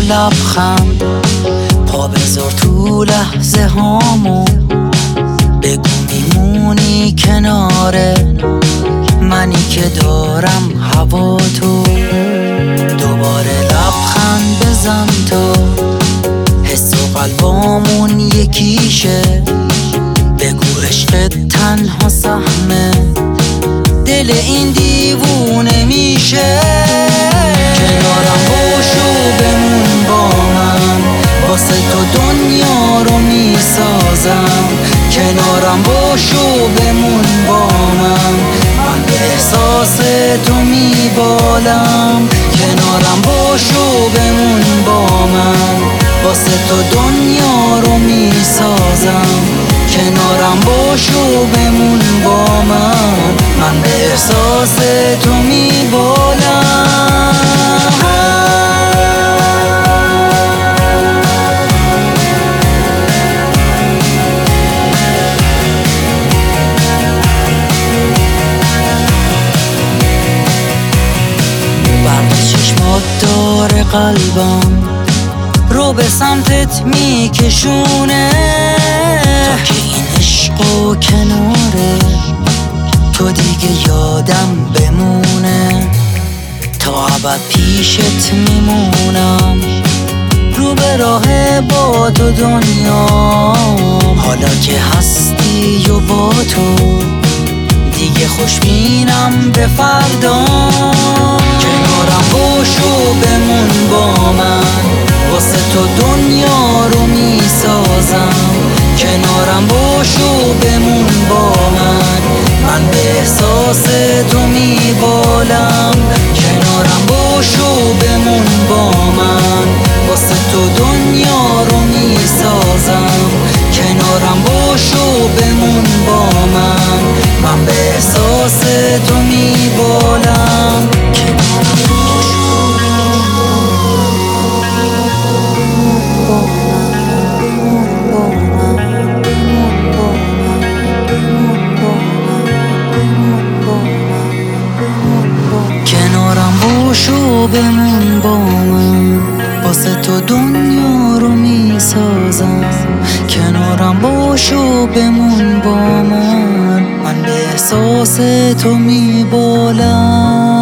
لبخند. پا بذار تو لحظه هامو بگو میمونی کناره. منی که دارم هوا تو. دوباره لبخند بزن تو. حس و قلبامون یکیشه. بگو عشق تنها سهمه. دل این دیوونه میشه. باشو بمون با من. من به احساس تو میبالم. کنارم باشو بمون با من. واسه تو دنیا رو می‌سازم. کنارم باشو بمون با من. من به احساس تو داره قلبم رو به سمتت میکشونه. تا که این عشق و کناره تو دیگه یادم بمونه. تا ابد پیشت میمونم رو به راه با تو دنیا حالا که هستی و با تو دیگه خوشبینم به فردا. من واسه تو دنیا رو می‌سازم. کنارم باشو بمون با من. من به احساس تو میبالم. کنارم باشو بمون با من. واسه تو دنیا رو می‌سازم. کنارم باشو بمون با من. من به احساس تو میبالم. بمون با من. واسه تو دنیا رو می‌سازم. کنارم باشو بمون با من. من به احساس تو میبالم.